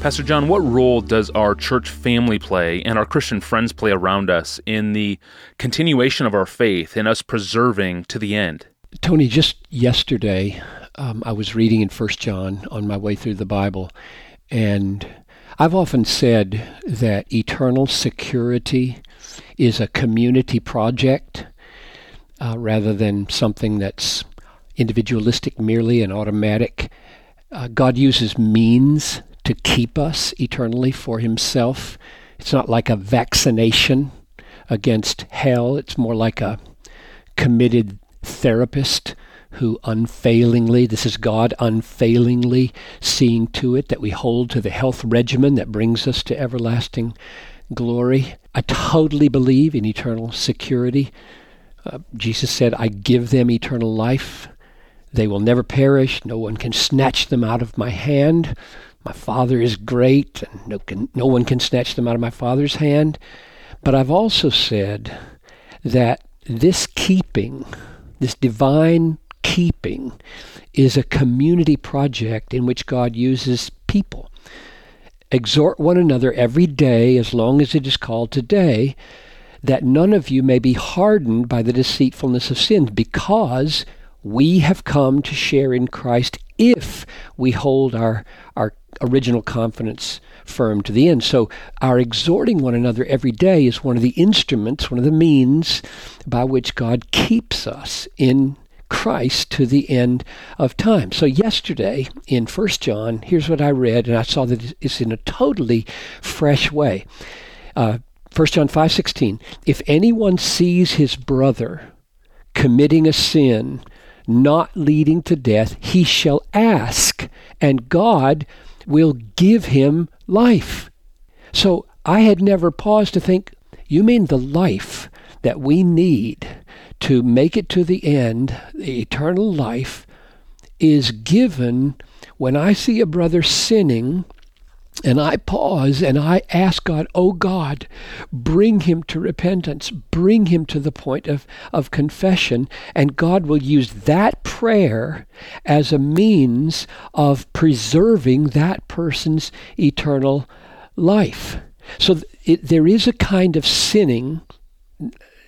Pastor John, what role does our church family play and our Christian friends play around us in the continuation of our faith and us preserving to the end? Tony, just yesterday, um, I was reading in First John on my way through the Bible, and I've often said that eternal security is a community project uh, rather than something that's individualistic merely and automatic. Uh, God uses means to keep us eternally for Himself. It's not like a vaccination against hell, it's more like a committed therapist who unfailingly, this is God unfailingly seeing to it that we hold to the health regimen that brings us to everlasting glory. I totally believe in eternal security. Uh, Jesus said, I give them eternal life. They will never perish. No one can snatch them out of my hand. My Father is great, and no, can, no one can snatch them out of my Father's hand. But I've also said that this keeping, this divine keeping, is a community project in which God uses people. Exhort one another every day, as long as it is called today, that none of you may be hardened by the deceitfulness of sin, because we have come to share in Christ if we hold our, our original confidence firm to the end. So, our exhorting one another every day is one of the instruments, one of the means by which God keeps us in Christ to the end of time. So yesterday in First John, here's what I read, and I saw that it's in a totally fresh way. Uh, 1 John 5:16 If anyone sees his brother committing a sin not leading to death, he shall ask, and God will give him life. So I had never paused to think, you mean the life that we need to make it to the end, the eternal life, is given when I see a brother sinning and I pause and I ask God, oh God, bring him to repentance, bring him to the point of, of confession. And God will use that prayer as a means of preserving that person's eternal life. So it, there is a kind of sinning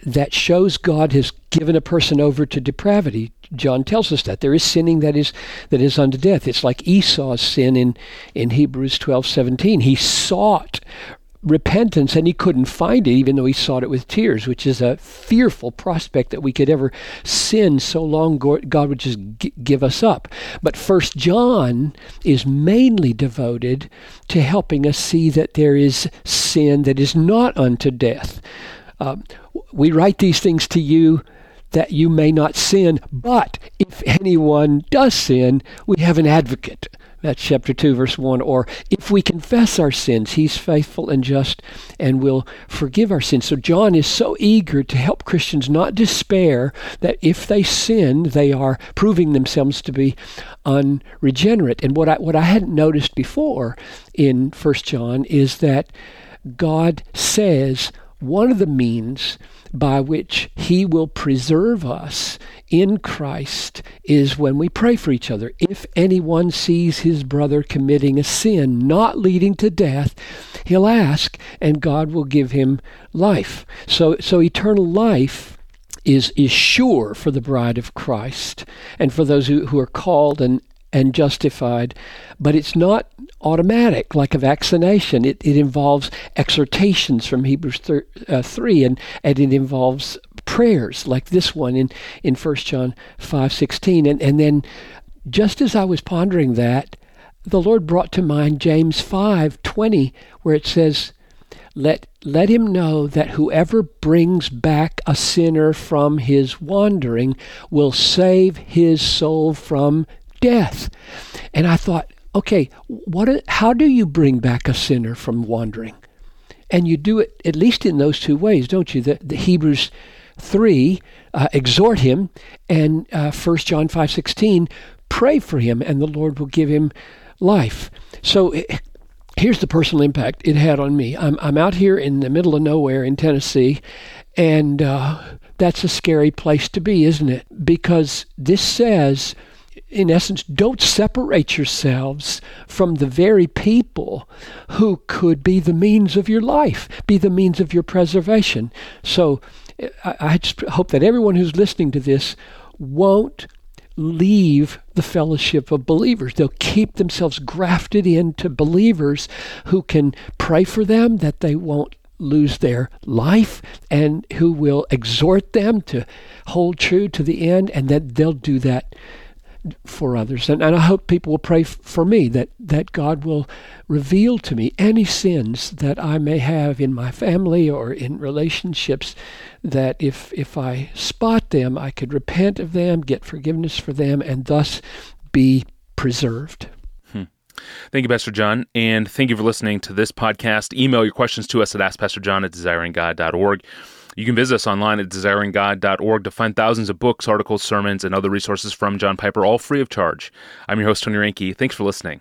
that shows God has given a person over to depravity. John tells us that there is sinning that is that is unto death. It's like Esau's sin in in Hebrews twelve seventeen. He sought repentance and he couldn't find it even though he sought it with tears which is a fearful prospect that we could ever sin so long god would just give us up but first john is mainly devoted to helping us see that there is sin that is not unto death uh, we write these things to you that you may not sin, but if anyone does sin, we have an advocate. That's chapter 2, verse 1. Or if we confess our sins, he's faithful and just and will forgive our sins. So John is so eager to help Christians not despair that if they sin, they are proving themselves to be unregenerate. And what I, what I hadn't noticed before in 1 John is that God says, one of the means by which He will preserve us in Christ is when we pray for each other. If anyone sees his brother committing a sin not leading to death, he'll ask, and God will give him life. So, so eternal life is, is sure for the bride of Christ and for those who, who are called and, and justified, but it's not automatic like a vaccination. It, it involves exhortations from Hebrews thir- uh, 3, and, and it involves prayers like this one in, in 1 John 5.16. And, and then just as I was pondering that, the Lord brought to mind James 5.20, where it says, let, let him know that whoever brings back a sinner from his wandering will save his soul from death. And I thought, okay, what? How do you bring back a sinner from wandering? And you do it at least in those two ways, don't you? The, the Hebrews three uh, exhort him, and uh, First John five sixteen pray for him, and the Lord will give him life. So. Eh, here's the personal impact it had on me. I'm, I'm out here in the middle of nowhere in Tennessee, and uh, that's a scary place to be, isn't it? Because this says in essence, don't separate yourselves from the very people who could be the means of your life, be the means of your preservation. So I, just hope that everyone who's listening to this won't leave the fellowship of believers. They'll keep themselves grafted into believers who can pray for them that they won't lose their life and who will exhort them to hold true to the end and that they'll do that for others. And, and I hope people will pray f- for me that, that God will reveal to me any sins that I may have in my family or in relationships that if if I spot them, I could repent of them, get forgiveness for them, and thus be preserved. Hmm. Thank you, Pastor John, and thank you for listening to this podcast. Email your questions to us at AskPastorJohn at desiringgod.org. You can visit us online at desiringgod.org to find thousands of books, articles, sermons, and other resources from John Piper, all free of charge. I'm your host, Tony Reinke. Thanks for listening.